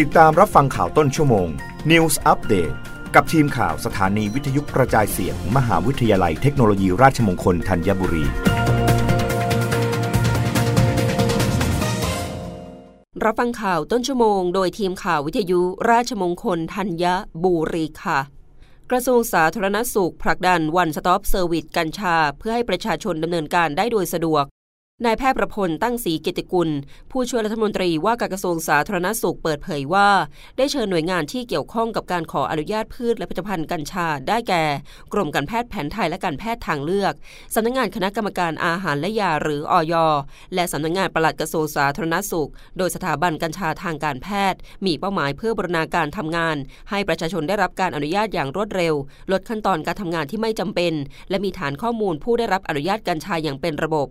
ติดตามรับฟังข่าวต้นชั่วโมง News Update กับทีมข่าวสถานีวิทยุกระจายเสียงมหาวิทยาลัยเทคโนโลยีราชมงคลธัญบุรี รับฟังข่าวต้นชั่วโมง โดยทีมข่าววิทยุราชมงคลธัญบุรีค่ะ กระทรวงสาธารณสุขผลักดัน One Stop Service กัญชา เพื่อให้ประชาชนดำเนินการได้โดยสะดวก นายแพทย์ประพลตั้งศรีกิติกุล ผู้ช่วยรัฐมนตรีว่าการกระทรวงสาธารณสุขเปิดเผยว่า ได้เชิญหน่วยงานที่เกี่ยวข้องกับการขออนุญาตพืชและผลิตภัณฑ์กัญชา ได้แก่ กรมการแพทย์แผนไทยและการแพทย์ทางเลือกสำนักงงานคณะกรรมการอาหารและยาหรืออย และสำนักงงานปลัดกระทรวงสาธารณสุข โดยสถาบันกัญชาทางการแพทย์ มีเป้าหมายเพื่อบรณาการทำงาน ให้ประชาชนได้รับการอนุญาตอย่างรวดเร็ว ลดขั้นตอนการทำงานที่ไม่จำเป็น และมีฐานข้อมูลผู้ได้รับอนุญาตกัญชาอย่างเป็นระบบ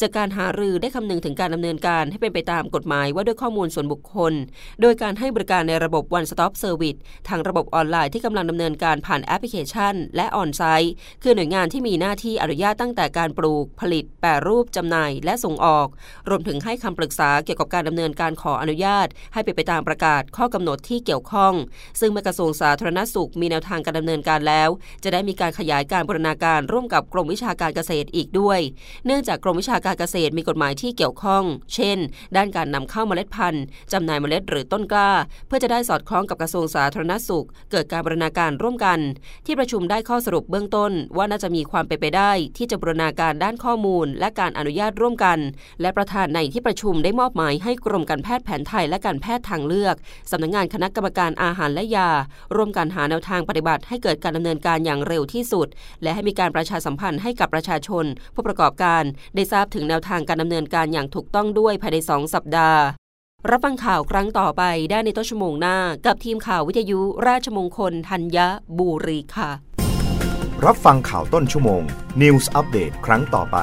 จากการหารือได้คำนึงถึงการดำเนินการให้เป็นไปตามกฎหมายว่าด้วยข้อมูลส่วนบุคคล โดยการให้บริการในระบบ One Stop Service ทางระบบออนไลน์ที่กำลังดำเนินการผ่านแอปพลิเคชัน และออนไซต์ คือหน่วยงานที่มีหน้าที่อนุญาตตั้งแต่การปลูก ผลิต แปรรูปจำหน่าย และส่งออก รวมถึงให้คำปรึกษาเกี่ยวกับการดำเนินการขออนุญาต ให้เป็นไปตามประกาศข้อกำหนดที่เกี่ยวข้อง ซึ่งเมื่อกระทรวงสาธารณสุขมีแนวทางการดำเนินการแล้ว จะได้มีการขยายการบรณาการร่วมกับกรมวิชาการเกษตรอีกด้วย เนื่องจากกรมวิชาการเกษตรมีกฎหมายที่เกี่ยวข้อง เช่น ด้านการนำเข้าเมล็ดพันธุ์จำหน่ายเมล็ดหรือต้นกล้า เพื่อจะได้สอดคล้องกับกระทรวงสาธารณสุข เกิดการบรณาการร่วมกัน ที่ประชุมได้ข้อสรุปเบื้องต้น ว่าน่าจะมีความเป็นไปได้ ที่จะบรณาการด้านข้อมูล และการอนุญาตร่วมกัน และประธานในที่ประชุมได้มอบหมายให้กรมการแพทย์แผนไทยและการแพทย์ทางเลือกสำนักงงานคณะกรรมการอาหารและยา ร่วมกันหาแนวทางปฏิบัติ ให้เกิดการดำเนินการอย่างเร็วที่สุด และให้มีการประชาสัมพันธ์ให้กับประชาชน ผู้ประกอบการได้ทราบถึงแนวทางการดำเนินการอย่างถูกต้องด้วยภายใน 2 สัปดาห์ รับฟังข่าวครั้งต่อไปได้ในต้นชั่วโมงหน้า กับทีมข่าววิทยุราชมงคลธัญบุรีค่ะ รับฟังข่าวต้นชั่วโมง News อัปเดตครั้งต่อไป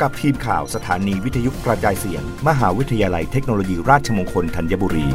กับทีมข่าวสถานีวิทยุกระจายเสียง มหาวิทยาลัยเทคโนโลยีราชมงคลธัญบุรี